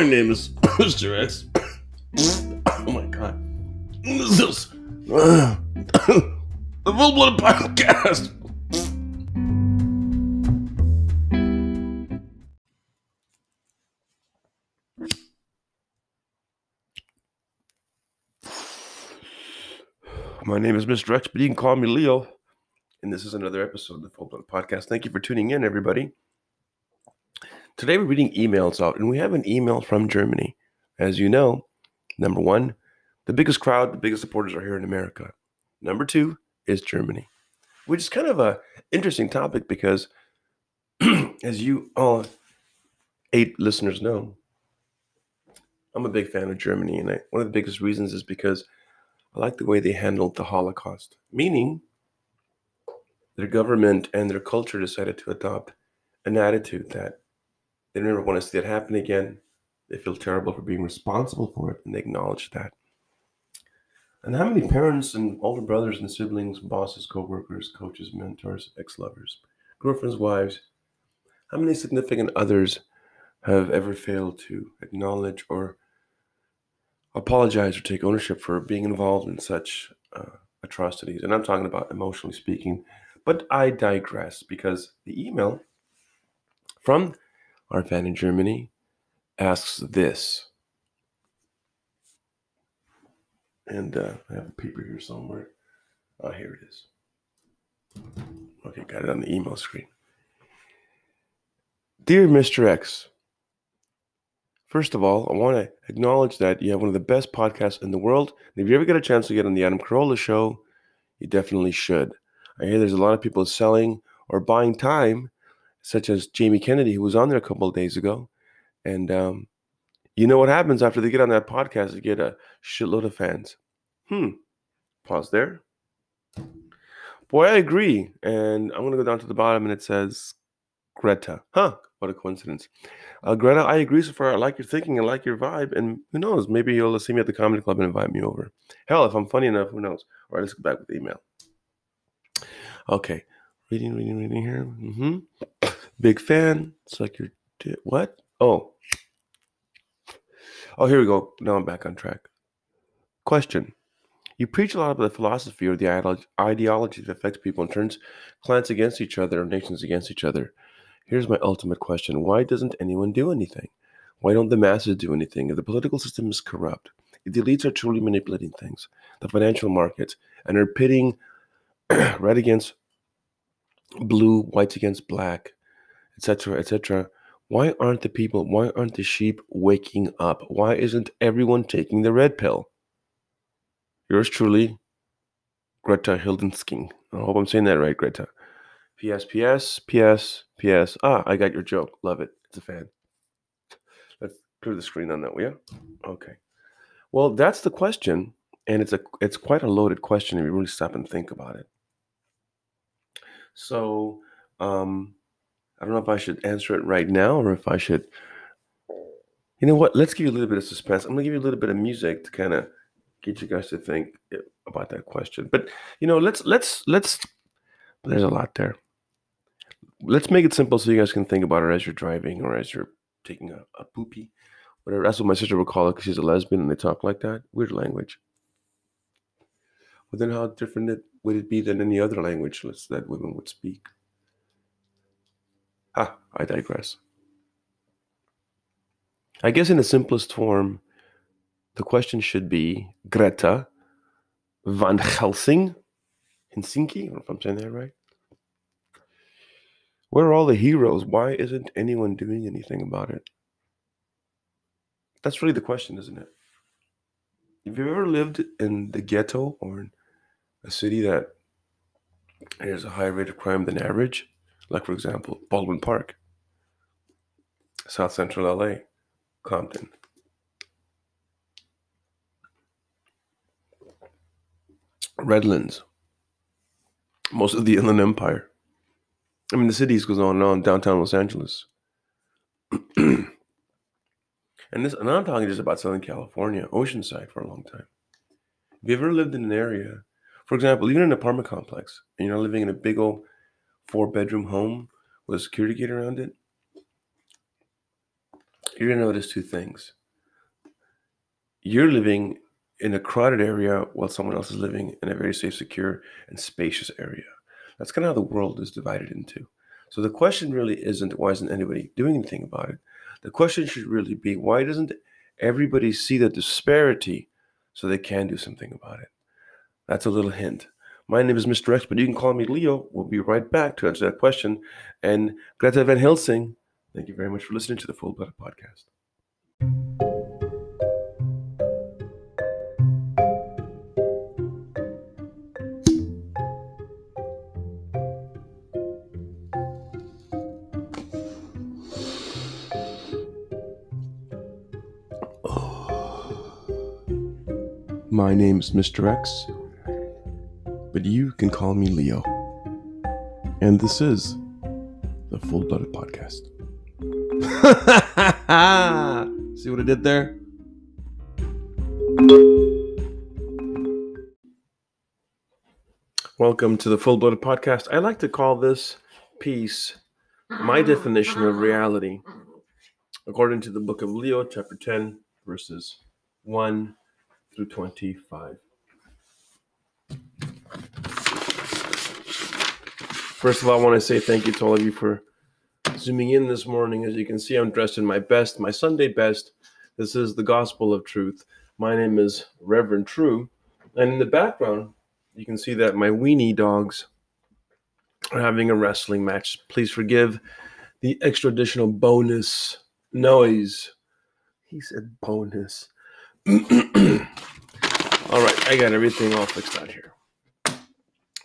My name is Mr. X. Oh my god. This is the Full Blood Podcast. My name is Mr. X, but you can call me Leo. And this is another episode of the Full Blood Podcast. Thank you for tuning in, everybody. Today we're reading emails out, and we have an email from Germany. As you know, number one, the biggest crowd, the biggest supporters are here in America. Number two is Germany, which is kind of a interesting topic because, as you all eight listeners know, I'm a big fan of Germany, and I, one of the biggest reasons is because I like the way they handled the Holocaust, meaning their government and their culture decided to adopt an attitude that they never want to see it happen again. They feel terrible for being responsible for it, and they acknowledge that. And how many parents and older brothers and siblings, bosses, co-workers, coaches, mentors, ex-lovers, girlfriends, wives, how many significant others have ever failed to acknowledge or apologize or take ownership for being involved in such uh, atrocities? And I'm talking about emotionally speaking, but I digress because the email from our fan in Germany asks this. And uh, I have a paper here somewhere. Oh, here it is. Okay, got it on the email screen. Dear Mr. X, first of all, I want to acknowledge that you have one of the best podcasts in the world. And if you ever get a chance to get on the Adam Carolla show, you definitely should. I hear there's a lot of people selling or buying time, such as Jamie Kennedy, who was on there a couple of days ago. And um, you know what happens after they get on that podcast? They get a shitload of fans. Hmm. Pause there. Boy, I agree. And I'm going to go down to the bottom and it says Greta. Huh. What a coincidence. Uh, Greta, I agree so far. I like your thinking. I like your vibe. And who knows? Maybe you'll see me at the comedy club and invite me over. Hell, if I'm funny enough, who knows? All right, let's go back with the email. Okay. Reading, reading, reading here. Mm-hmm. Big fan. It's like your what? Oh. Oh, here we go. Now I'm back on track. Question. You preach a lot about the philosophy or the ideology that affects people and turns clans against each other or nations against each other. Here's my ultimate question Why doesn't anyone do anything? Why don't the masses do anything? If the political system is corrupt, if the elites are truly manipulating things, the financial markets, and are pitting red against blue, whites against black, etc., etc., why aren't the people, why aren't the sheep waking up? Why isn't everyone taking the red pill? Yours truly, Greta Hildensking. I hope I'm saying that right, Greta. P.S. P.S. P.S. P.S. Ah, I got your joke. Love it. It's a fan. Let's clear the screen on that, will you? Okay. Well, that's the question, and it's a it's quite a loaded question if you really stop and think about it. So, um, I don't know if I should answer it right now or if I should. You know what? Let's give you a little bit of suspense. I'm gonna give you a little bit of music to kind of get you guys to think about that question. But you know, let's let's let's. There's a lot there. Let's make it simple so you guys can think about it as you're driving or as you're taking a, a poopy, whatever. That's what my sister would call it because she's a lesbian and they talk like that. Weird language. Well, then how different it, would it be than any other language that women would speak? Ah, I digress. I guess in the simplest form, the question should be Greta Van Helsing, Helsinki, if I'm saying that right. Where are all the heroes? Why isn't anyone doing anything about it? That's really the question, isn't it? If you've ever lived in the ghetto or in a city that has a higher rate of crime than average, like for example, Baldwin Park, South Central LA, Compton, Redlands, most of the Inland Empire. I mean, the cities goes on and on, downtown Los Angeles. and this, and I'm talking just about Southern California, Oceanside for a long time. Have you ever lived in an area, for example, even an apartment complex, and you're not living in a big old four bedroom home with a security gate around it? you're going to notice two things. You're living in a crowded area while someone else is living in a very safe, secure, and spacious area. That's kind of how the world is divided into. So the question really isn't why isn't anybody doing anything about it? The question should really be why doesn't everybody see the disparity so they can do something about it? That's a little hint. My name is Mr. X, but you can call me Leo. We'll be right back to answer that question. And Greta Van Helsing, thank you very much for listening to the Full Blooded Podcast. My name is Mr. X, but you can call me Leo. And this is the Full Blooded Podcast. See what I did there? Welcome to the Full Blooded Podcast. I like to call this piece my definition of reality, according to the book of Leo, chapter 10, verses 1 through 25. First of all, I want to say thank you to all of you for zooming in this morning. As you can see, I'm dressed in my best, my Sunday best. This is the gospel of truth. My name is Reverend True. And in the background, you can see that my weenie dogs are having a wrestling match. Please forgive the extra additional bonus noise. He said bonus. all right, I got everything all fixed out here.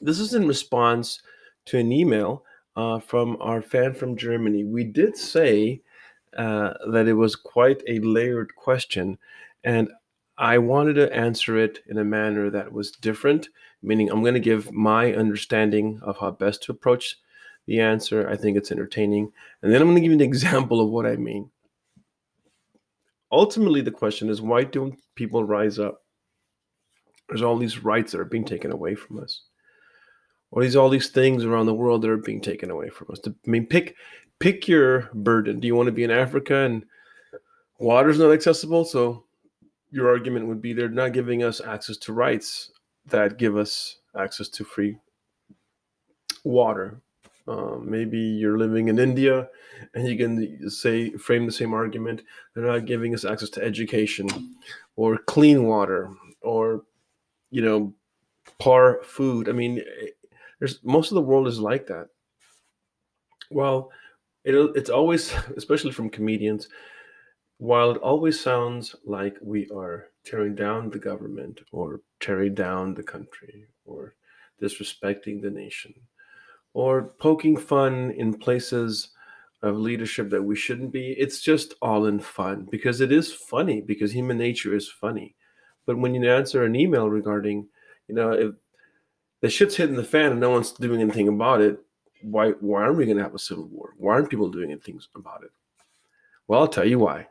This is in response to an email uh, from our fan from Germany. We did say uh, that it was quite a layered question, and I wanted to answer it in a manner that was different, meaning I'm going to give my understanding of how best to approach the answer. I think it's entertaining. And then I'm going to give you an example of what I mean ultimately the question is why don't people rise up there's all these rights that are being taken away from us or these all these things around the world that are being taken away from us i mean pick pick your burden do you want to be in africa and water's not accessible so your argument would be they're not giving us access to rights that give us access to free water um, maybe you're living in India and you can say, frame the same argument. They're not giving us access to education or clean water or, you know, par food. I mean, there's most of the world is like that. Well, it, it's always, especially from comedians, while it always sounds like we are tearing down the government or tearing down the country or disrespecting the nation or poking fun in places of leadership that we shouldn't be. It's just all in fun because it is funny because human nature is funny. But when you answer an email regarding, you know, if the shit's hitting the fan and no one's doing anything about it, why why aren't we to have a civil war? Why aren't people doing anything about it? Well, I'll tell you why.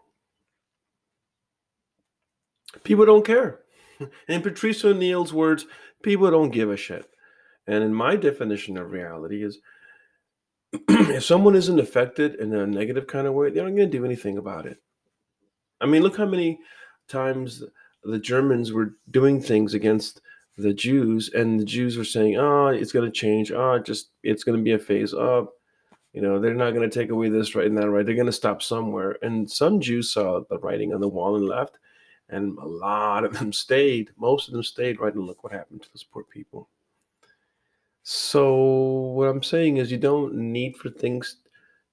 People don't care. In Patrice O'Neal's words, people don't give a shit. And in my definition of reality is if someone isn't affected in a negative kind of way, they're not going to do anything about it. I mean, look how many times the Germans were doing things against the Jews, and the Jews were saying, "Oh, it's going to change. Oh, just it's going to be a phase. up. you know, they're not going to take away this right and that right. They're going to stop somewhere." And some Jews saw the writing on the wall and left, and a lot of them stayed. Most of them stayed. Right, and look what happened to those poor people. So what I'm saying is you don't need for things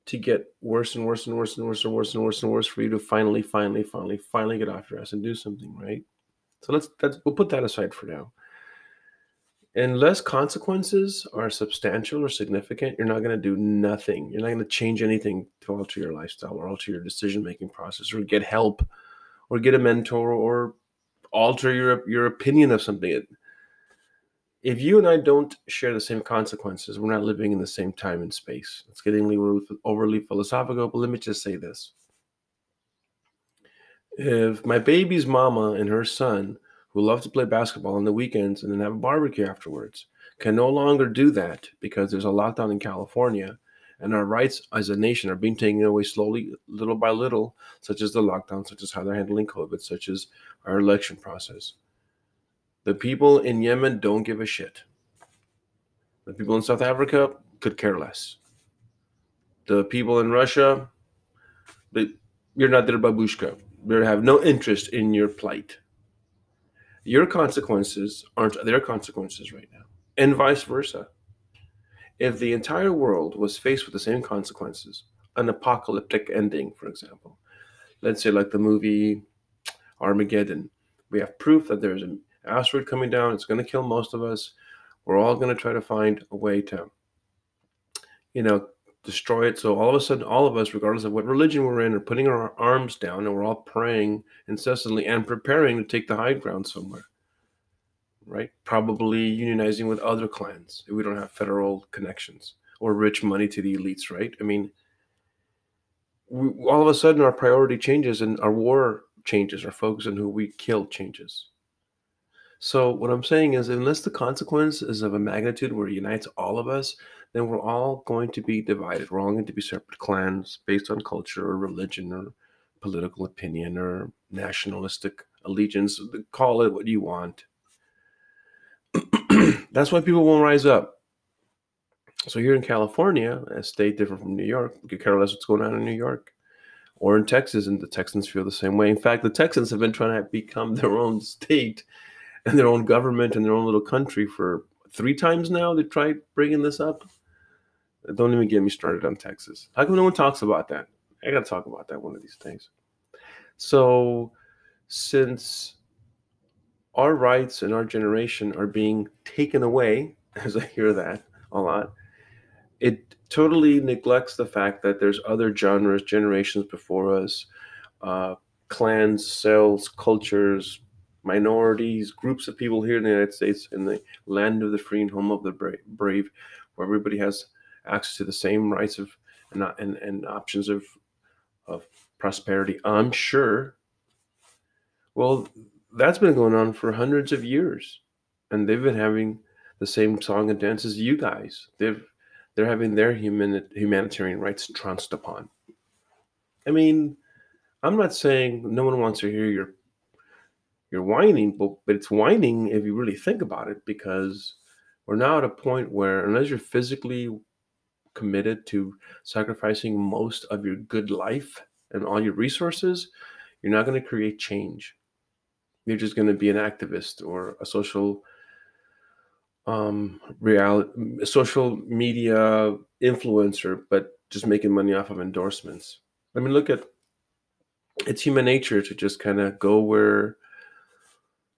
to get worse and worse and worse and worse and worse and worse and worse for you to finally, finally, finally, finally get off your ass and do something, right? So let's that's we'll put that aside for now. Unless consequences are substantial or significant, you're not going to do nothing. You're not going to change anything to alter your lifestyle or alter your decision making process or get help or get a mentor or alter your your opinion of something if you and I don't share the same consequences, we're not living in the same time and space. It's getting overly philosophical, but let me just say this. If my baby's mama and her son, who love to play basketball on the weekends and then have a barbecue afterwards, can no longer do that because there's a lockdown in California and our rights as a nation are being taken away slowly, little by little, such as the lockdown, such as how they're handling COVID, such as our election process. The people in Yemen don't give a shit. The people in South Africa could care less. The people in Russia, they, you're not their babushka. They have no interest in your plight. Your consequences aren't their consequences right now, and vice versa. If the entire world was faced with the same consequences, an apocalyptic ending, for example, let's say like the movie Armageddon, we have proof that there's an asteroid coming down, it's going to kill most of us. We're all going to try to find a way to, you know, destroy it. So all of a sudden, all of us, regardless of what religion we're in, are putting our arms down and we're all praying incessantly and preparing to take the high ground somewhere. Right? Probably unionizing with other clans if we don't have federal connections or rich money to the elites, right? I mean, we, all of a sudden our priority changes and our war changes, our focus on who we kill changes. So what I'm saying is, unless the consequence is of a magnitude where it unites all of us, then we're all going to be divided. We're all going to be separate clans based on culture or religion or political opinion or nationalistic allegiance. Call it what you want. That's why people won't rise up. So here in California, a state different from New York, you care less what's going on in New York. Or in Texas, and the Texans feel the same way. In fact, the Texans have been trying to become their own state and their own government and their own little country for three times now. They tried bringing this up. Don't even get me started on Texas. How come no one talks about that? I got to talk about that one of these days. So, since our rights and our generation are being taken away, as I hear that a lot, it totally neglects the fact that there's other genres, generations before us, uh, clans, cells, cultures, minorities, groups of people here in the United States, in the land of the free and home of the brave, where everybody has access to the same rights of and, and, and options of of prosperity. I'm sure. Well, that's been going on for hundreds of years, and they've been having the same song and dance as you guys. They've they're having their human humanitarian rights trounced upon. I mean, I'm not saying no one wants to hear your you're whining, but, but it's whining if you really think about it, because we're now at a point where unless you're physically committed to sacrificing most of your good life and all your resources, you're not going to create change. You're just going to be an activist or a social um real social media influencer but just making money off of endorsements i mean look at it's human nature to just kind of go where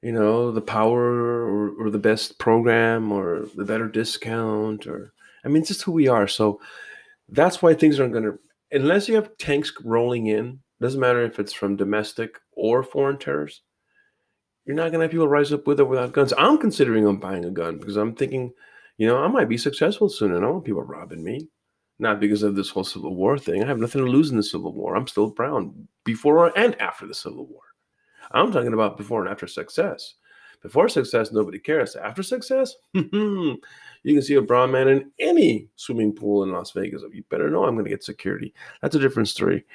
you know the power or, or the best program or the better discount or i mean it's just who we are. So that's why things aren't going to unless you have tanks rolling in doesn't matter if it's from domestic or foreign terrorists you're not going to have people rise up with or without guns. I'm considering on buying a gun because i'm thinking you know i might be successful soon and i don't want people robbing me. Not because of this whole civil war thing. I have nothing to lose in the civil war. I'm still brown before and after the civil war. I'm talking about before and after success. Before success, nobody cares. After success, you can see a brown man in any swimming pool in Las Vegas. You better know I'm going to get security. That's a different story.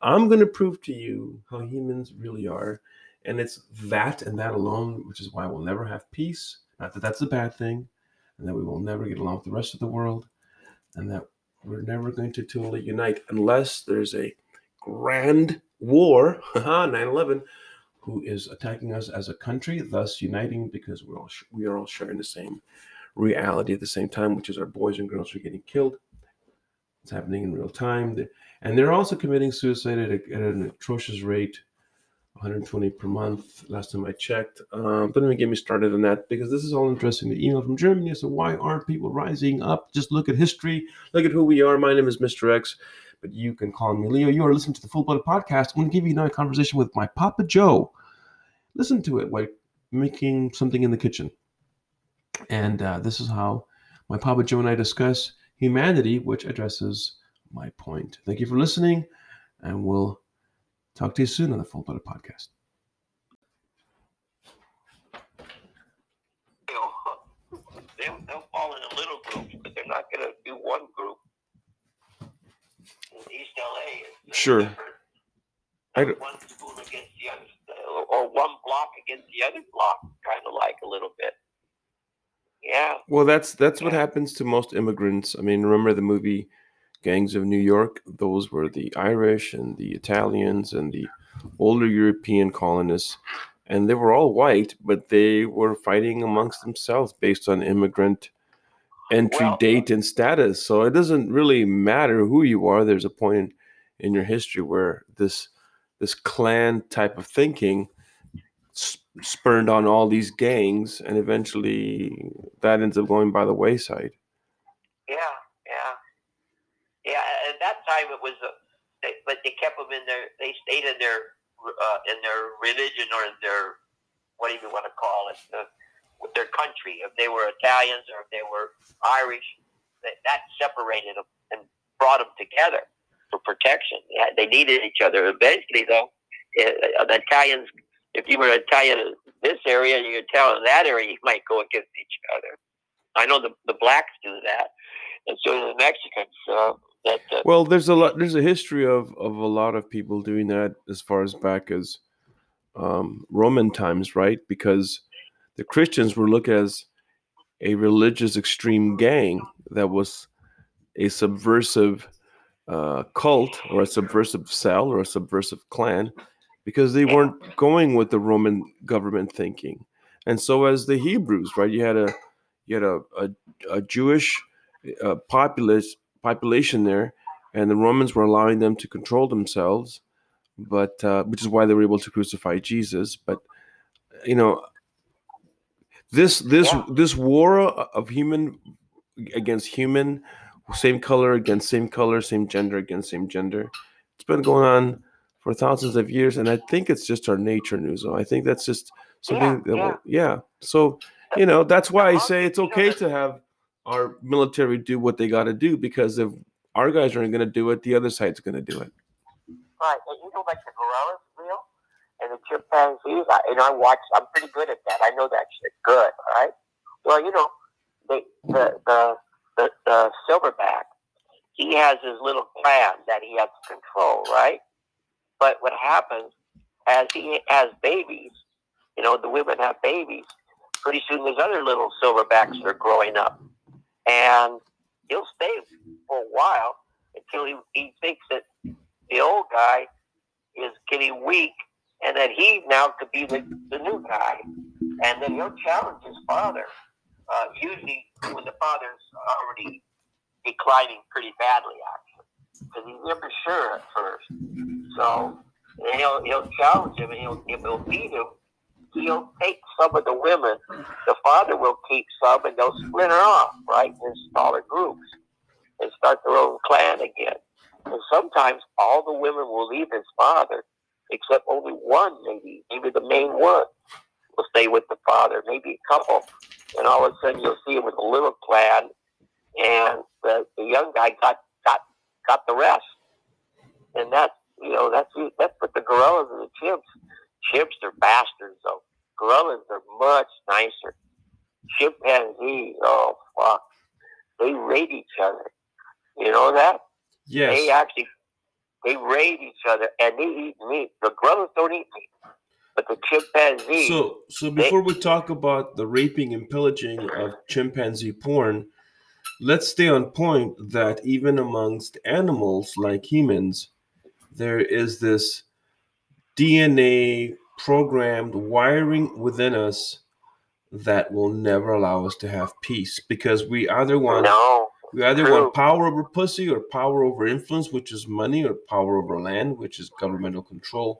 I'm going to prove to you how humans really are. And it's that and that alone, which is why we'll never have peace. Not that that's a bad thing, and that we will never get along with the rest of the world, and that we're never going to totally unite unless there's a grand war, 9 11, who is attacking us as a country, thus uniting because we're all we are all sharing the same reality at the same time, which is our boys and girls are getting killed. It's happening in real time, and they're also committing suicide at, a, at an atrocious rate. 120 per month last time I checked. Um, don't even get me started on that because this is all interesting. The email from Germany. So why aren't people rising up? Just look at history. Look at who we are. My name is Mr. X but you can call me Leo. You are listening to the Full Blood Podcast. I'm going to give you another conversation with my Papa Joe. Listen to it while making something in the kitchen. And uh, this is how my Papa Joe and I discuss humanity, which addresses my point. Thank you for listening, and we'll talk to you soon on the Full Blood Podcast. They'll, they'll fall into little groups, but they're not going to do one group in East LA. It's Sure. I don't- one school against the other, or one block against the other block, kind of like a little bit. Yeah. Well, that's that's what happens to most immigrants. I mean, remember the movie Gangs of New York? Those were the Irish and the Italians and the older European colonists, and they were all white, but they were fighting amongst themselves based on immigrant entry Well- date and status. So it doesn't really matter who you are. There's a point in, in your history where this this clan type of thinking spurned on all these gangs, and eventually that ends up going by the wayside. Yeah, yeah, yeah. At that time, it was, uh, they, but they kept them in their. They stayed in their uh, in their religion or in their what do you want to call it, uh, with their country. If they were Italians or if they were Irish, that, that separated them and brought them together for protection. They, needed each other. Eventually, though, uh, the Italians. If you were Italian in this area, and you're Italian in that area, you might go against each other. I know the the blacks do that, and so do the Mexicans. Uh, that uh, Well, there's a lot. There's a history of of a lot of people doing that as far as back as um, Roman times, right? Because the Christians were looked as a religious extreme gang that was a subversive uh, cult or a subversive cell or a subversive clan because they weren't going with the Roman government thinking. And so, as the Hebrews, right, you had a you had a a, a Jewish uh, populace population there, and the Romans were allowing them to control themselves, but uh, which is why they were able to crucify Jesus. But you know, this this Yeah. this war of human against human, same color against same color, same gender against same gender, it's been going on for thousands of years, and I think it's just our nature, Nuzo. I think that's just something that yeah. yeah. So you know, that's why I say it's okay to have our military do what they got to do because if our guys aren't going to do it, the other side's going to do it. right, and you know, like the gorillas, real, and the chimpanzees. I, and I watch. I'm pretty good at that. I know that shit good. All right. Well, you know, the the the the, the silverback. He has his little clan that he has to control, right? But what happens as he has babies, you know, the women have babies. Pretty soon, there's other little silverbacks that are growing up, and he'll stay for a while until he, he thinks that the old guy is getting weak and that he now could be the, the new guy. And then he'll challenge his father, uh, usually when the father's already declining pretty badly, actually, because he's never sure at first. So he'll, he'll challenge him and he'll, if he'll beat him, he'll take some of the women. The father will keep some and they'll splinter off, right, in smaller groups and start their own clan again. And sometimes all the women will leave his father, except only one, maybe, maybe the main one will stay with the father, maybe a couple. And all of a sudden you'll see him with a little clan, and the, the young guy got, got, got the rest. And that's, you know, that's, that's what the gorillas and the chimps, chimps are bastards, though. Gorillas are much nicer. Chimpanzees, oh, fuck. They raid each other. You know that? Yes. They actually they raid each other and they eat meat. The gorillas don't eat meat, but the chimpanzees. So, so before we talk about the raping and pillaging of chimpanzee porn, let's stay on point that even amongst animals like humans, there is this DNA programmed wiring within us that will never allow us to have peace because we either want no, we either True. want power over pussy or power over influence, which is money, or power over land, which is governmental control.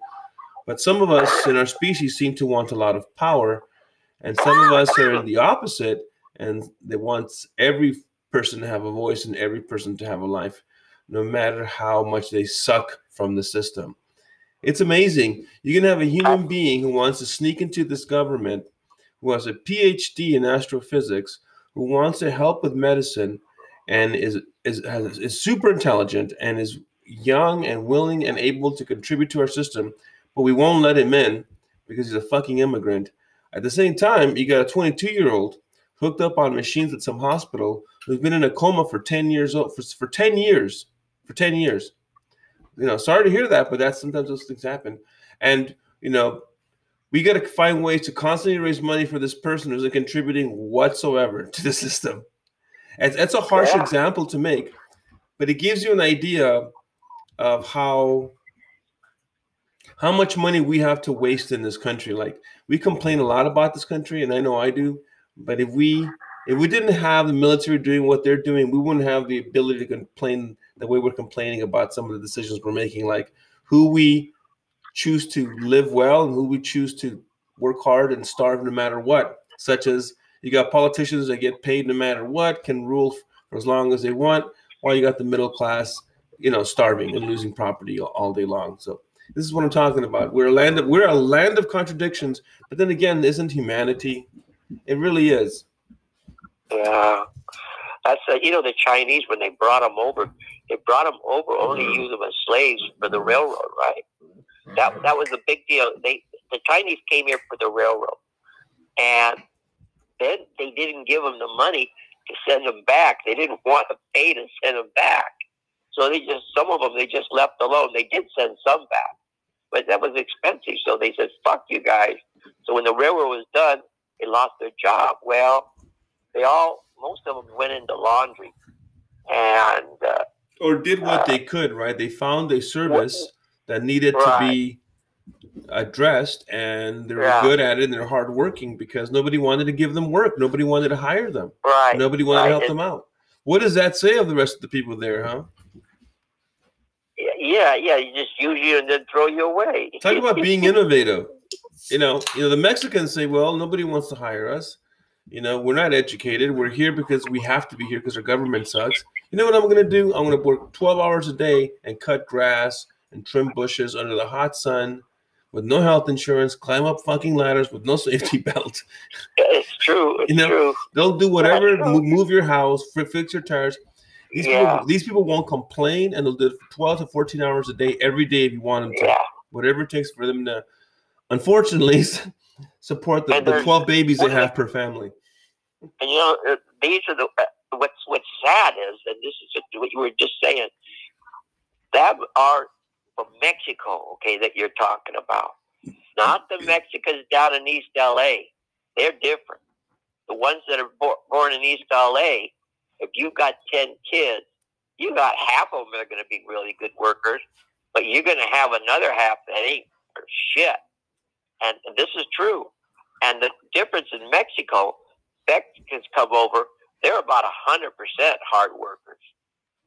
But some of us in our species seem to want a lot of power, and some of us are the opposite, and they want every person to have a voice and every person to have a life, no matter how much they suck from the system. It's amazing. You can have a human being who wants to sneak into this government, who has a PhD in astrophysics, who wants to help with medicine, and is is has, is super intelligent and is young and willing and able to contribute to our system, but we won't let him in because he's a fucking immigrant. At the same time, you got a 22 year old hooked up on machines at some hospital who's been in a coma for 10 years old for, for 10 years for 10 years you know, sorry to hear that, but that's sometimes those things happen. And you know, we got to find ways to constantly raise money for this person who's not contributing whatsoever to the system. And that's a harsh Yeah. example to make, but it gives you an idea of how how much money we have to waste in this country. Like we complain a lot about this country, and I know I do. But if we if we didn't have the military doing what they're doing, we wouldn't have the ability to complain the way we're complaining about some of the decisions we're making, like who we choose to live well and who we choose to work hard and starve no matter what. Such as you got politicians that get paid no matter what, can rule for as long as they want, while you got the middle class, you know, starving and losing property all, day long. So this is what I'm talking about. We're a land of we're a land of contradictions, but then again, isn't humanity? It really is. Yeah. That's uh, you know the Chinese when they brought them over, they brought them over only mm-hmm. to use them as slaves for the railroad, right? That mm-hmm. that was a big deal. They the Chinese came here for the railroad, and then they didn't give them the money to send them back. They didn't want to pay to send them back, so they just some of them they just left alone. They did send some back, but that was expensive, so they said "fuck you guys." So when the railroad was done, they lost their job. Well, they all most of them went into laundry, and uh, Or did what they could, right? They found a service that needed to be addressed and they were Yeah. good at it and they're hardworking because nobody wanted to give them work. Nobody wanted to hire them. right, Nobody wanted to right. help them out. What does that say of the rest of the people there, huh? yeah, yeah, you just use you and then throw you away. Talk about being innovative. You know, you know, the Mexicans say, "Well, nobody wants to hire us. You know, we're not educated. We're here because we have to be here because our government sucks. You know what I'm going to do? I'm going to work 12 hours a day and cut grass and trim bushes under the hot sun with no health insurance, climb up fucking ladders with no safety belt. it's true. It's You know, true. They'll do whatever, move, your house, fix your tires. These Yeah. people, these people won't complain, and they'll do it for 12 to 14 hours a day every day if you want them to Yeah, whatever it takes for them to, unfortunately, support the, the 12 babies they have per family. and you know uh, these are the uh, what's what's sad is, and this is what you were just saying. That are from Mexico, okay, that you're talking about, not the Mexicans down in East LA. They're different. The ones that are bo- born in East LA, if you've got ten kids, you got half of them that are going to be really good workers, but you're going to have another half that ain't shit. And this is true. And the difference in Mexico, Mexicans come over, they're about a hundred percent hard workers.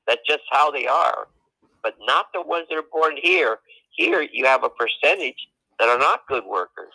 That's just how they are. But not the ones that are born here. Here you have a percentage that are not good workers.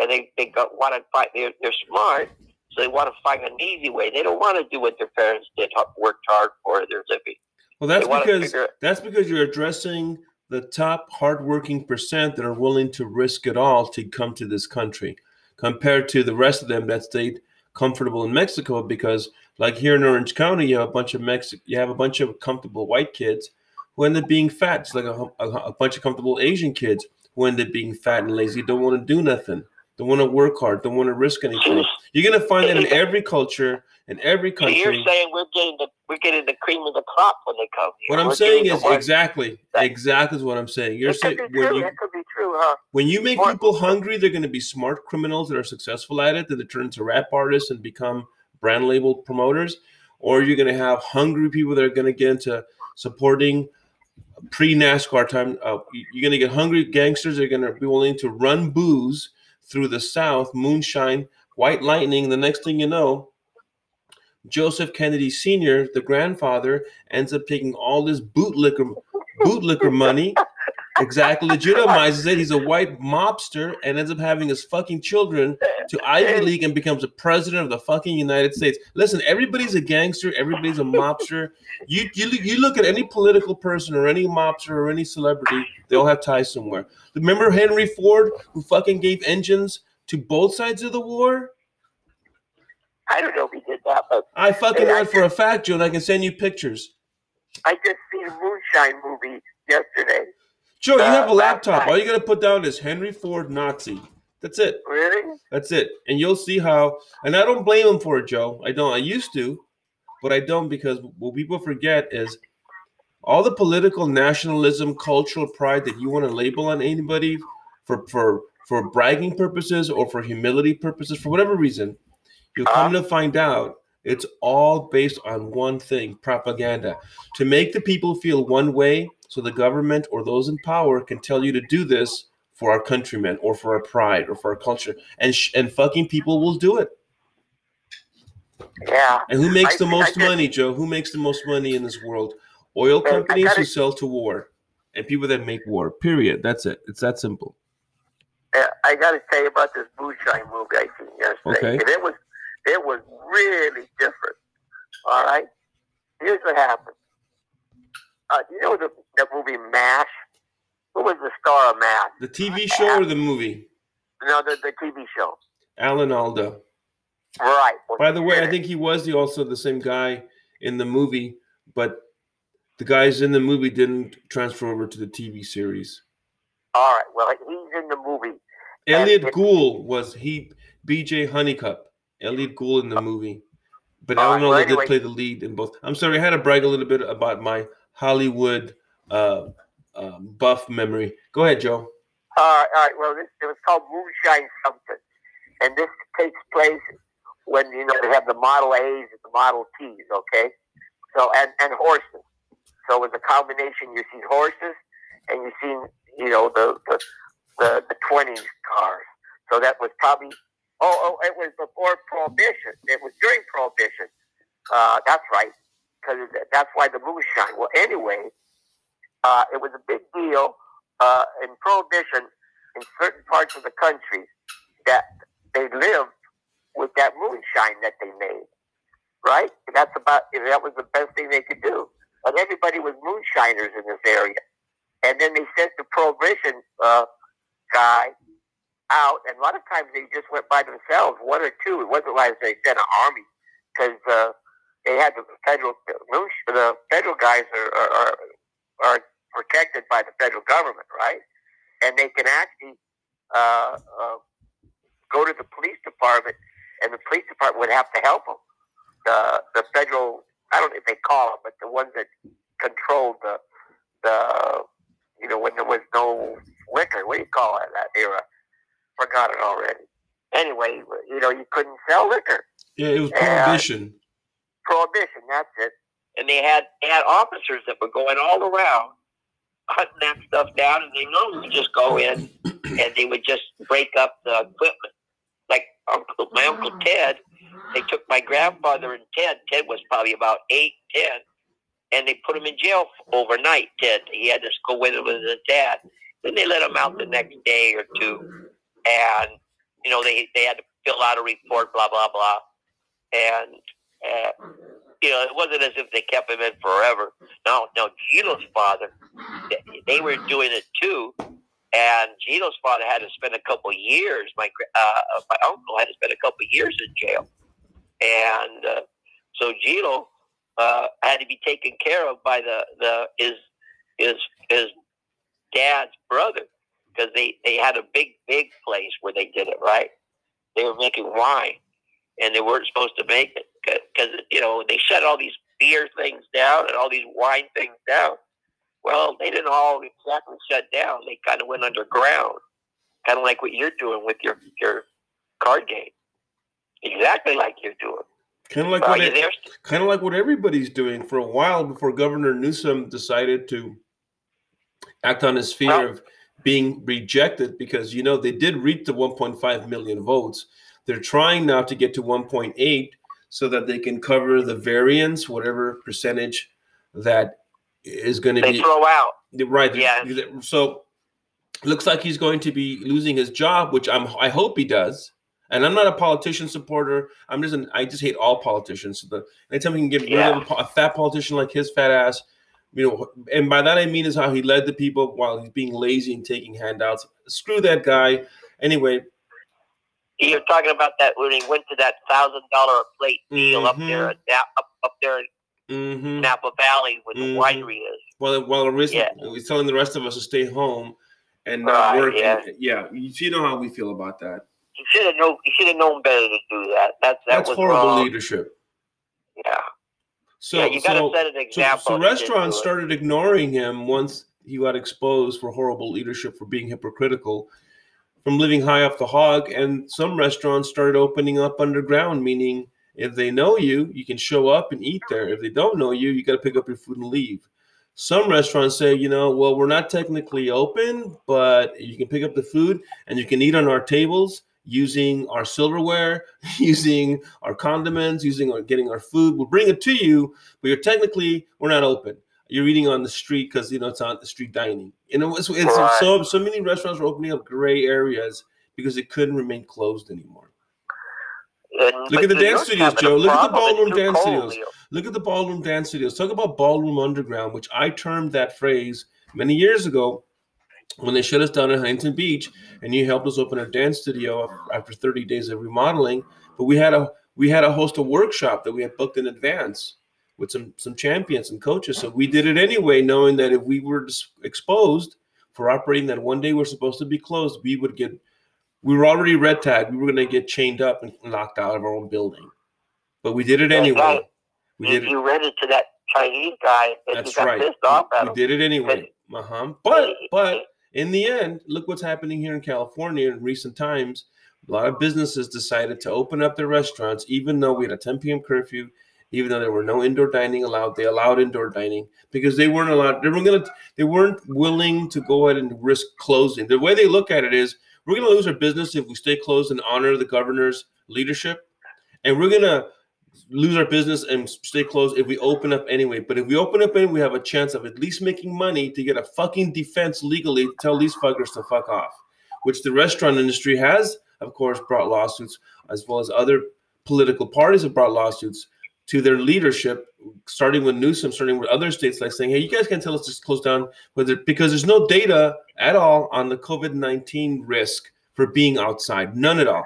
And they, they got want to fight they're they're smart, so they want to find an easy way. They don't want to do what their parents did, worked hard for their living. Well, that's because figure- that's because you're addressing the top hardworking percent that are willing to risk it all to come to this country, compared to the rest of them that stayed comfortable in Mexico. Because, like here in Orange County, you have a bunch of Mexic, you have a bunch of comfortable white kids who end up being fat, just like a, a, a bunch of comfortable Asian kids who end up being fat and lazy, don't want to do nothing, don't want to work hard, don't want to risk anything. You're gonna find that in every culture, in every So you're country. saying we're getting the we're getting the cream of the crop when they come here. What I'm We're saying is exactly, exactly is what I'm saying. You're saying when you That could be true, huh? when you make people hungry, they're going to be smart criminals that are successful at it, that they turn into rap artists and become brand label promoters, or you're going to have hungry people that are going to get into supporting pre NASCAR time. Uh, you're going to get hungry gangsters that are going to be willing to run booze through the South, moonshine, white lightning. The next thing you know, Joseph Kennedy Sr., the grandfather, ends up taking all this bootlicker bootlicker money, exactly legitimizes it. He's a white mobster and ends up having his fucking children to Ivy League and becomes a president of the fucking United States. Listen, everybody's a gangster, everybody's a mobster. You you you look at any political person or any mobster or any celebrity, they all have ties somewhere. Remember Henry Ford, who fucking gave engines to both sides of the war? I don't know if he did that, but I fucking know for a fact, Joe, and I can send you pictures. I just seen a Moonshine movie yesterday. Joe, you Uh, have a laptop. All you gotta put down is Henry Ford Nazi. That's it. Really? That's it. And you'll see how. And I don't blame him for it, Joe. I don't. I used to, but I don't because what people forget is all the political nationalism, cultural pride that you want to label on anybody for for for bragging purposes or for humility purposes, for whatever reason, you'll come to find out it's all based on one thing propaganda. To make the people feel one way so the government or those in power can tell you to do this for our countrymen or for our pride or for our culture. And sh- and fucking people will do it. Yeah. and who makes I- the most just- money joe? Who makes the most money in this world? Oil companies gotta- who sell to war and people that make war period. That's it. It's that simple. I got to tell you about this moonshine movie I seen yesterday. Okay. And it was, it was really different. All right. Here's what happened. Uh, you know the the movie Mash? Who was the star of Mash? the tv show or the movie No, the, the TV show. alan alda Right. Well, By the way, I think he was the also the same guy in the movie, but the guys in the movie didn't transfer over to the TV series. All right. Well, he's in the movie. Elliott it- Gould was he B.J. Honeycutt. Elliott Gould in the movie, but All Alan right, well, anyway- did play the lead in both. I'm sorry, I had to brag a little bit about my Hollywood uh, um, buff memory. Go ahead, Joe. All right. All right. Well, this, it was called Moonshine something, and this takes place when you know they have the Model A's and the Model T's. Okay. So and and horses. So it was a combination. You see horses, and you see you know the the the, the 20s cars. So that was probably oh oh it was before Prohibition. It was during Prohibition. Uh, that's right, because that's why the moonshine. Well, anyway, uh, it was a big deal uh, in Prohibition in certain parts of the country that they lived with that moonshine that they made. Right? And that's about that was the best thing they could do. And everybody was moonshiners in this area. And then they sent the prohibition uh, guy out, and a lot of times they just went by themselves, one or two. It wasn't like they sent an army because uh, they had the federal the federal guys are, are are protected by the federal government, right? And they can actually uh, uh, go to the police department, and the police department would have to help them. The the federal I don't know if they call them, but the ones that controlled the the you know when there was no liquor. What do you call it that era? Forgot it already. Anyway, you know you couldn't sell liquor. Yeah, it was Yeah. Prohibition. Prohibition. That's it. And they had they had officers that were going all around hunting that stuff down, and they normally would just go in and they would just break up the equipment. Like Uncle, my uncle ah. Ted, they took my grandfather and Ted. Ted was probably about eight, ten, and they put him in jail overnight. Ted, he had to go with him with his dad. Then they let him out the next day or two, and you know they they had to fill out a report, blah blah blah, and uh, you know it wasn't as if they kept him in forever. No, no, Gino's father, they, they were doing it too, and Gino's father had to spend a couple years. My uh, my uncle had to spend a couple years in jail, and uh, so Gino uh, had to be taken care of by the the his his his dad's brother because they they had a big big place where they did it right. They were making wine, and they weren't supposed to make it because you know they shut all these beer things down and all these wine things down. Well, they didn't all exactly shut down. They kind of went underground, kind of like what you're doing with your your card game. Exactly like you're doing. Kind of like Are what it, kind of like what everybody's doing for a while before Governor Newsom decided to act on his fear Well- of being rejected because you know they did reach the 1.5 million votes. They're trying now to get to 1.8 so that they can cover the variance, whatever percentage that is going to They be throw out. right. Yeah. So looks like he's going to be losing his job, which I'm I hope he does. And I'm not a politician supporter. I'm just an I just hate all politicians. So the anytime we can get rid of a, a fat politician like his fat ass, you know, and by that I mean is how he led the people while he's being lazy and taking handouts. Screw that guy. Anyway, You're talking about that when he went to that thousand dollar plate deal up Mhm. there, up, up there in hmm Napa Valley where the Mhm. winery is. Well, while the rest, Yeah. he's telling the rest of us to stay home and not Right, work. yeah. yeah, you you know how we feel about that. He should have known. He should have known better to do that. That's that That's was horrible wrong. leadership. Yeah. So, yeah, you got to so, set an example. so and restaurants started ignoring him once he got exposed for horrible leadership for being hypocritical from living high off the hog and some restaurants started opening up underground meaning if they know you you can show up and eat there. If they don't know you you got to pick up your food and leave. Some restaurants say you know well we're not technically open but you can pick up the food and you can eat on our tables using our silverware using our condiments using our getting our food we'll bring it to you but you're technically we're not open you're eating on the street because you know it's on the street dining. You know, it's, it's Right. so so many restaurants were opening up gray areas because it couldn't remain closed anymore. And- Look at the dance studios, Joe. Look at the ballroom dance cold, studios. Look at the ballroom dance studios. Talk about ballroom underground, which I termed that phrase many years ago when they shut us down in Huntington Beach, and you helped us open a dance studio after 30 days of remodeling. But we had a we had to host a workshop that we had booked in advance with some some champions and coaches. So we did it anyway, knowing that if we were exposed for operating that one day we're supposed to be closed, we would get. We were already red tagged. We were going to get chained up and locked out of our own building. But we did it Yeah, anyway. guy, We did it. you rented to that Chinese guy, and That's right. pissed off at We, we did it anyway. Uh-huh. But but in the end, look what's happening here in California in recent times. A lot of businesses decided to open up their restaurants, even though we had a 10 p.m. curfew, even though there were no indoor dining allowed. They allowed indoor dining because they weren't allowed. They weren't gonna. They weren't willing to go ahead and risk closing. The way they look at it is, we're gonna lose our business if we stay closed and honor the governor's leadership, and we're gonna lose our business and stay closed if we open up anyway. But if we open up anyway, we have a chance of at least making money to get a fucking defense legally to tell these fuckers to fuck off, which the restaurant industry has, of course, brought lawsuits, as well as other political parties have brought lawsuits to their leadership, starting with Newsom, starting with other states, like saying, "Hey, you guys can't tell us to close down," whether because there's no data at all on the COVID nineteen risk for being outside, none at all.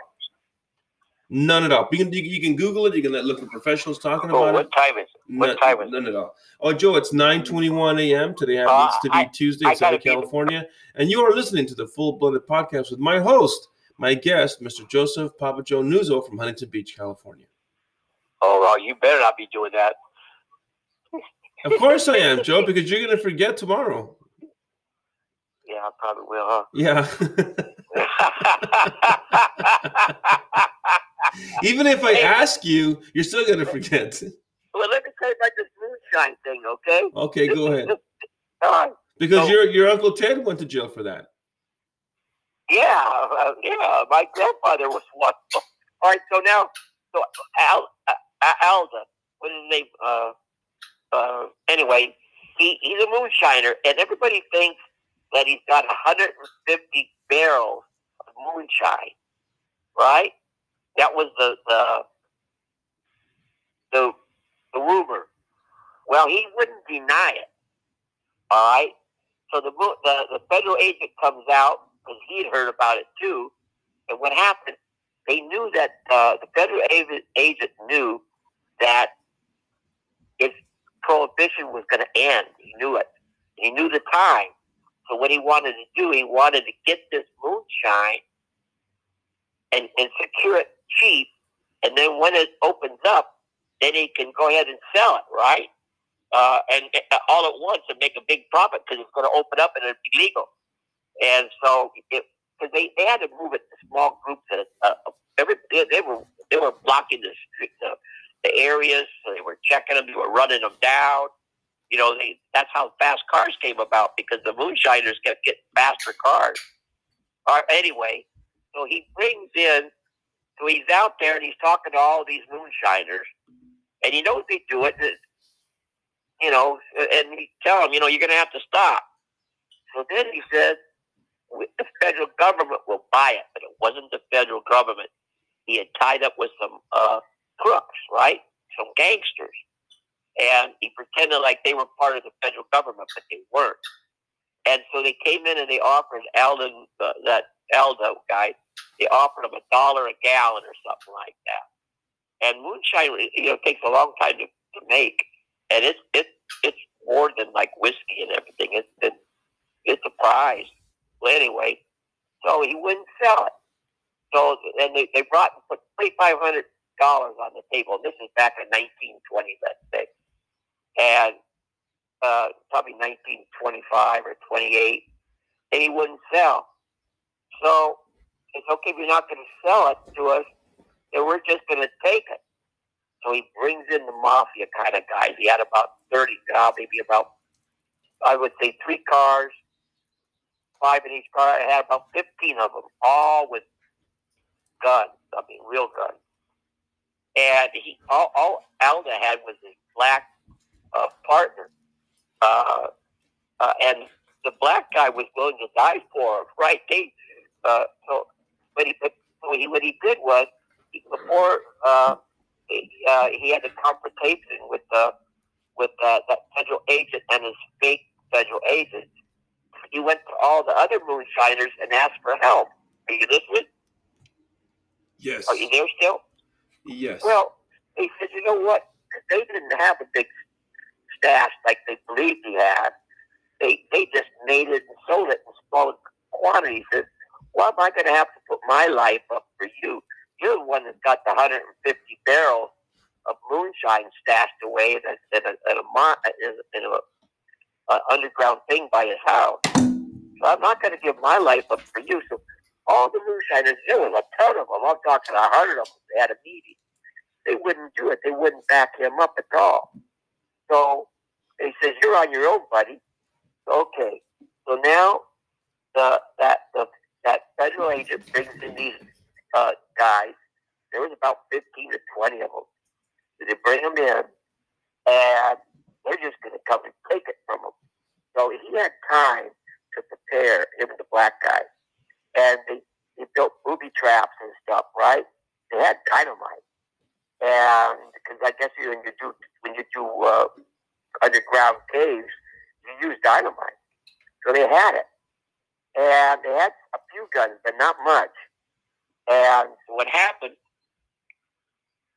None at all. You can, you, can Google it. You can look at professionals talking Oh, about it. what time is it? What None, time is it? none at all. Oh, Joe, it's 9:21 a.m. Today happens Uh, to be I- Tuesday in Southern California, and you are listening to the Full Blooded Podcast with my host, my guest, Mr. Joseph Papa Joe Nuzzo from Huntington Beach, California. Oh, well, you better not be doing that. Of course I am, Joe, because you're going to forget tomorrow. Yeah, I probably will, huh? Yeah. Even if I Hey. ask you, you're still going to forget. well, let me tell you about this moonshine thing, okay? Okay, go ahead. Right. Because So- your your Uncle Ted went to jail for that. Yeah, uh, yeah. My grandfather was one. All right, so now, so Al, uh, Alda, what is his name? Uh, uh, anyway, he, he's a moonshiner, and everybody thinks that he's got 150 barrels of moonshine, right? That was the the the, the rumor. Well, he wouldn't deny it. All right. So the the, the federal agent comes out because he had heard about it too. And what happened? They knew that uh, the federal agent, knew that if prohibition was going to end, he knew it. He knew the time. So what he wanted to do, he wanted to get this moonshine and, and secure it. And then when it opens up, then he can go ahead and sell it, right? Uh, and uh, all at once and make a big profit because it's going to open up and it'll be legal. And so, because they, they had to move it to small groups, and uh, every they, they were they were blocking the, street, the the areas, so they were checking them, they were running them down. You know, they, that's how fast cars came about because the moonshiners kept getting faster cars. Right, anyway, so he brings in, so he's out there and he's talking to all these moonshiners, and he knows they do it. You know, and he tell them, you know, you're going to have to stop. So then he said, the federal government will buy it, but it wasn't the federal government. He had tied up with some uh, crooks, right? Some gangsters. And he pretended like they were part of the federal government, but they weren't. And so they came in and they offered Alden, uh, that Aldo guy, they offered him a dollar a gallon or something like that. And moonshine, you know, takes a long time to, to make, and it's it's it's more than like whiskey and everything. It's it's it's a prize. Well, anyway, so he wouldn't sell it. So and they, they brought and put twenty five hundred dollars on the table. This is back in nineteen twenty, let's say. and uh, probably 1925 or 28, and he wouldn't sell. So it's okay you're not going to sell it to us, then we're just going to take it. So he brings in the mafia kind of guys. He had about 30, uh, maybe about, I would say, three cars, five in each car. I had about 15 of them, all with guns. I mean, real guns. And he, all, all Alda had was his black uh, partner. Uh, uh, and the black guy was willing to die for him, right? They, uh, so, but he, but what he, what he did was, he, before, uh, he, uh, he had a confrontation with the with uh, that federal agent and his fake federal agent. He went to all the other moonshiners and asked for help. Are you listening? Yes. Are you there still? Yes. Well, he said, you know what? They didn't have a big stash like they believed he had. They they just made it and sold it in small quantities. Why am I going to have to put my life up for you? You're the one that's got the 150 barrels of moonshine stashed away in a, in a, in a, in a, a underground thing by his house. So I'm not going to give my life up for you. So all the moonshiners, there was a ton of them. I'm talking a hundred of them. They had a meeting. They wouldn't do it. They wouldn't back him up at all. So he says, "You're on your own, buddy." Okay. So now the that the that federal agent brings in these uh, guys. There was about fifteen to twenty of them. So they bring them in, and they're just going to come and take it from him. So he had time to prepare him and the black guy, and they they built booby traps and stuff. Right? They had dynamite, and because I guess when you do when you do uh, underground caves, you use dynamite. So they had it, and they had a few guns, but not much. And what happened?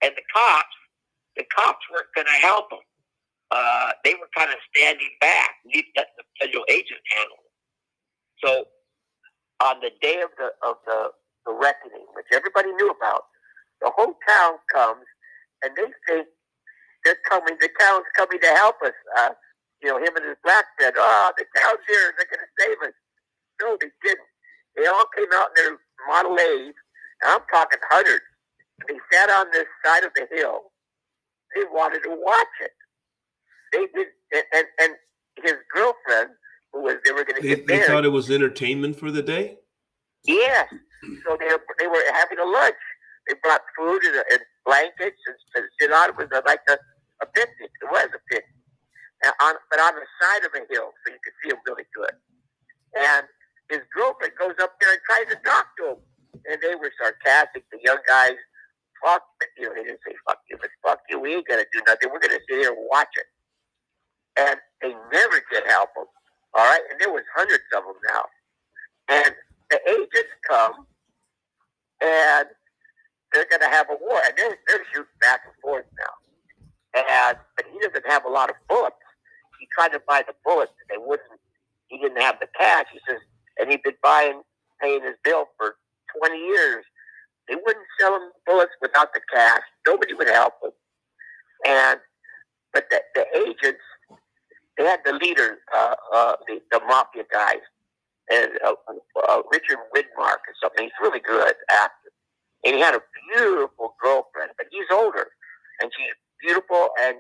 And the cops, the cops weren't going to help them. Uh, they were kind of standing back, let the federal agent handle it. So on the day of the of the, the reckoning, which everybody knew about, the whole town comes and they think they're coming. The town's coming to help us. Uh, you know, him and his black said, "Oh, the town's here. They're going to save us." No, they didn't. They all came out in their Model A's, and I'm talking hundreds. They sat on this side of the hill. They wanted to watch it. They did, and and, and his girlfriend, who was they were going to they, get they married. thought it was entertainment for the day. Yes. So they they were having a lunch. They brought food and, and blankets and, and shit on. It was like a, a picnic. It was a picnic. And on, but on the side of a hill, so you could see him really good. And his girlfriend goes up there and tries to talk to him. And they were sarcastic. The young guys, fuck you. They didn't say fuck you, but fuck you. We ain't going to do nothing. We're going to sit here and watch it. And they never did help him. All right? And there was hundreds of them now. And the agents come and they're going to have a war. And they're, they're shooting back and forth now. And but he doesn't have a lot of bullets. He tried to buy the bullets, and they wouldn't. He didn't have the cash. He says, and he'd been buying, paying his bill for twenty years. They wouldn't sell him bullets without the cash. Nobody would help him. And but the, the agents, they had the leader, uh, uh, the, the mafia guys, and uh, uh, Richard Widmark or something. He's really good actor, and he had a beautiful girlfriend, but he's older, and she's beautiful and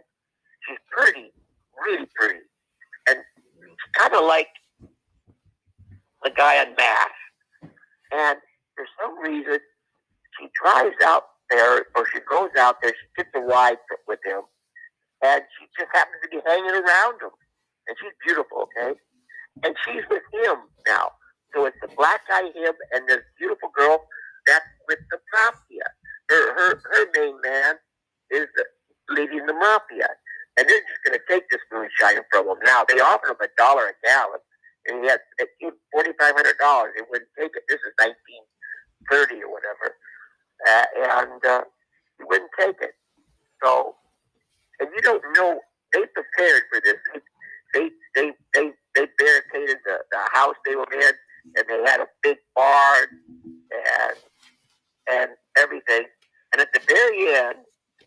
she's pretty, really pretty, and kind of like the guy on MASH. And for some reason, she drives out there, or she goes out there. She gets a ride with him, and she just happens to be hanging around him. And she's beautiful, okay? And she's with him now. So it's the black guy, him, and this beautiful girl that's with the mafia. Her, her, her main man is leading the mafia. And they're just going to take this moonshine from him. Now, they offered him a dollar a gallon, $4,500. It wouldn't take it. This is 1930 or whatever. Uh, and uh, he wouldn't take it. So, and you don't know, they prepared for this. They, they, they, they barricaded the, the house they were in, and they had a big barn and, and everything. And at the very end,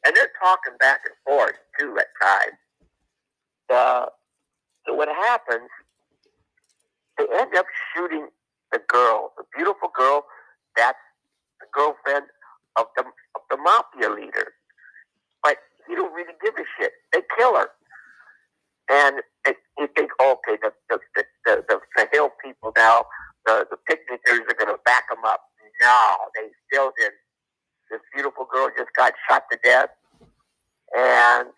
and they're talking back and forth too at times. uh, so what happens? They end up shooting the girl, the beautiful girl. That's the girlfriend of the of the mafia leader. But he don't really give a shit. They kill her, and it, you think, okay, the the the, the, the, the hill people now, the the picnickers are going to back them up. No, they still didn't. This beautiful girl just got shot to death, and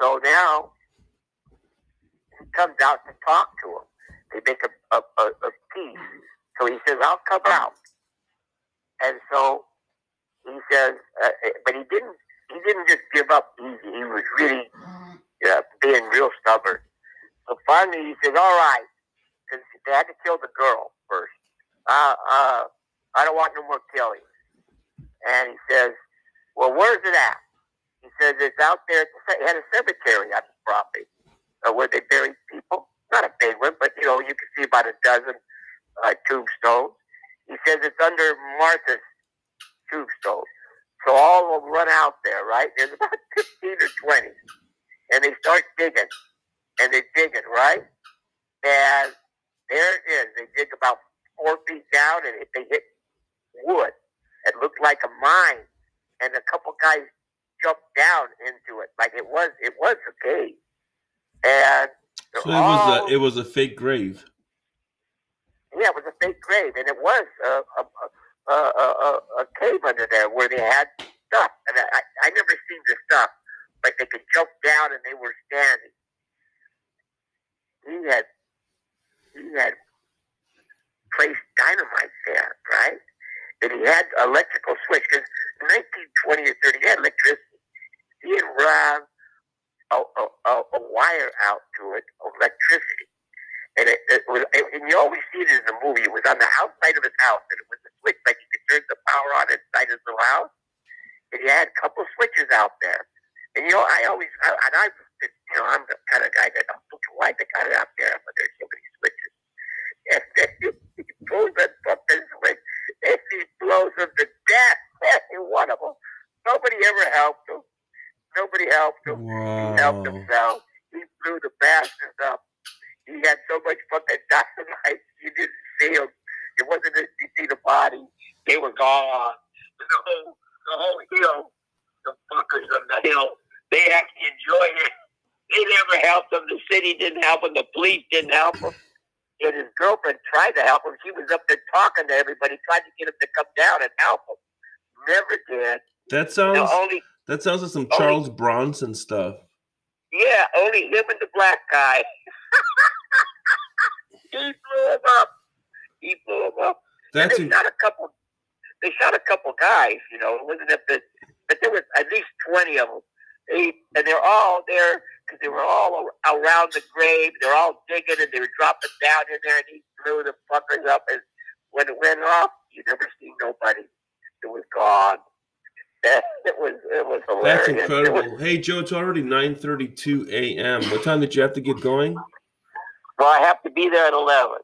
so now he comes out to talk to him. They make a, a, a, a peace. So he says, I'll come out. And so he says, uh, but he didn't. He didn't just give up easy. He was really uh, being real stubborn. So finally, he says, "All right," because they had to kill the girl first. Uh, uh, I don't want no more killing. And he says, "Well, where's it at?" He says, "It's out there. It had a cemetery on the property uh, where they buried people. Not a big one, but you know, you can see about a dozen uh, tombstones." He says it's under Martha's tombstone. So all of them run out there, right? There's about 15 or 20. And they start digging. And they dig it, right? And there it is. They dig about four feet down and they hit wood. It looked like a mine. And a couple guys jumped down into it. Like it was it was a cave. And so it was a it was a fake grave. Yeah, it was a fake grave, and it was a, a, a, a, a cave under there where they had stuff. And I, I never seen the stuff, but they could jump down and they were standing. He had he had placed dynamite there, right? And he had electrical switch because 1920 or 30 he had electricity. He had run a, a, a, wire out to it, electricity and it, it was, it, and you always see it in the movie. It was on the outside of his house, and it was switch like you could turn the power on inside his little house. And he had a couple switches out there. And you know, I always, I, and I, you know, I'm the kind of guy that I'm looking why they got it out there, but there's so many switches. And then he pulls that fucking switch, and he blows him to death. Every one of them. Nobody ever helped him. Nobody helped him. Wow. He helped himself. He blew the bastards up he had so much fucking dynamite, you didn't see him. It wasn't that you see the body; they were gone. The whole, the whole hill, the fuckers on the hill, they actually enjoyed it. They never helped them. The city didn't help them. The police didn't help them. And his girlfriend tried to help him. She was up there talking to everybody, tried to get him to come down and help him. Never did. That sounds. only, that sounds like some Charles Bronson stuff. Yeah, only him and the black guy. he blew him up. He blew him up. That's and they a- shot a couple. They shot a couple guys. You know, it wasn't that, but, but there was at least twenty of them. They, and they're all there because they were all around the grave. They're all digging and they were dropping down in there, and he blew the fuckers up. And when it went off, you never see nobody. It was gone. It was it was hilarious. That's incredible. Was, hey Joe, it's already nine thirty two a.m. What time did you have to get going? Well, I have to be there at 11.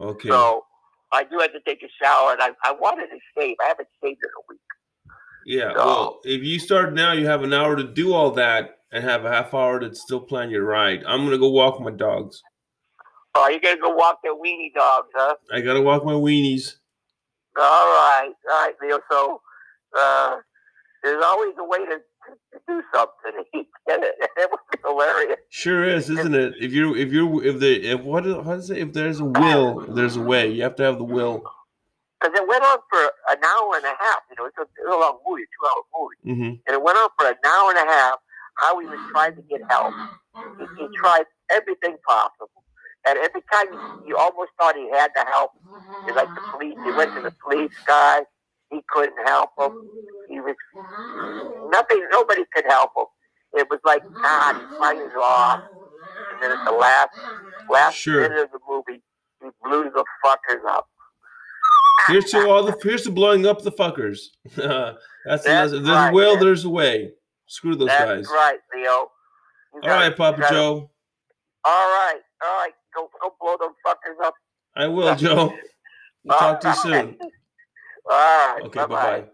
Okay. So I do have to take a shower, and I, I wanted to shave. I haven't shaved in a week. Yeah. So, well, if you start now, you have an hour to do all that and have a half hour to still plan your ride. I'm going to go walk my dogs. Oh, you're going to go walk the weenie dogs, huh? I got to walk my weenies. All right. All right, Leo. So uh, there's always a way to do something. He did it. It was hilarious. Sure is, isn't it? If you if you if the if what how does it if there's a will, there's a way. You have to have the will. Because it went on for an hour and a half. You know, it's a, it's a long movie, two hour movie, mm-hmm. and it went on for an hour and a half. How he was trying to get help. He, he tried everything possible. And every time you, you almost thought he had the help, like the police, he went to the police guy. He couldn't help him. Was nothing. Nobody could help him. It was like God, he finds off, and then at the last last sure. minute of the movie, he blew the fuckers up. Here's to all the here's to blowing up the fuckers. that's, that's there's right, a will, there's a way. Screw those that's guys. right, Leo. all right, Papa gotta, Joe. All right, all right. Go go blow those fuckers up. I will, Joe. We'll talk to you soon. All right. Okay, bye bye.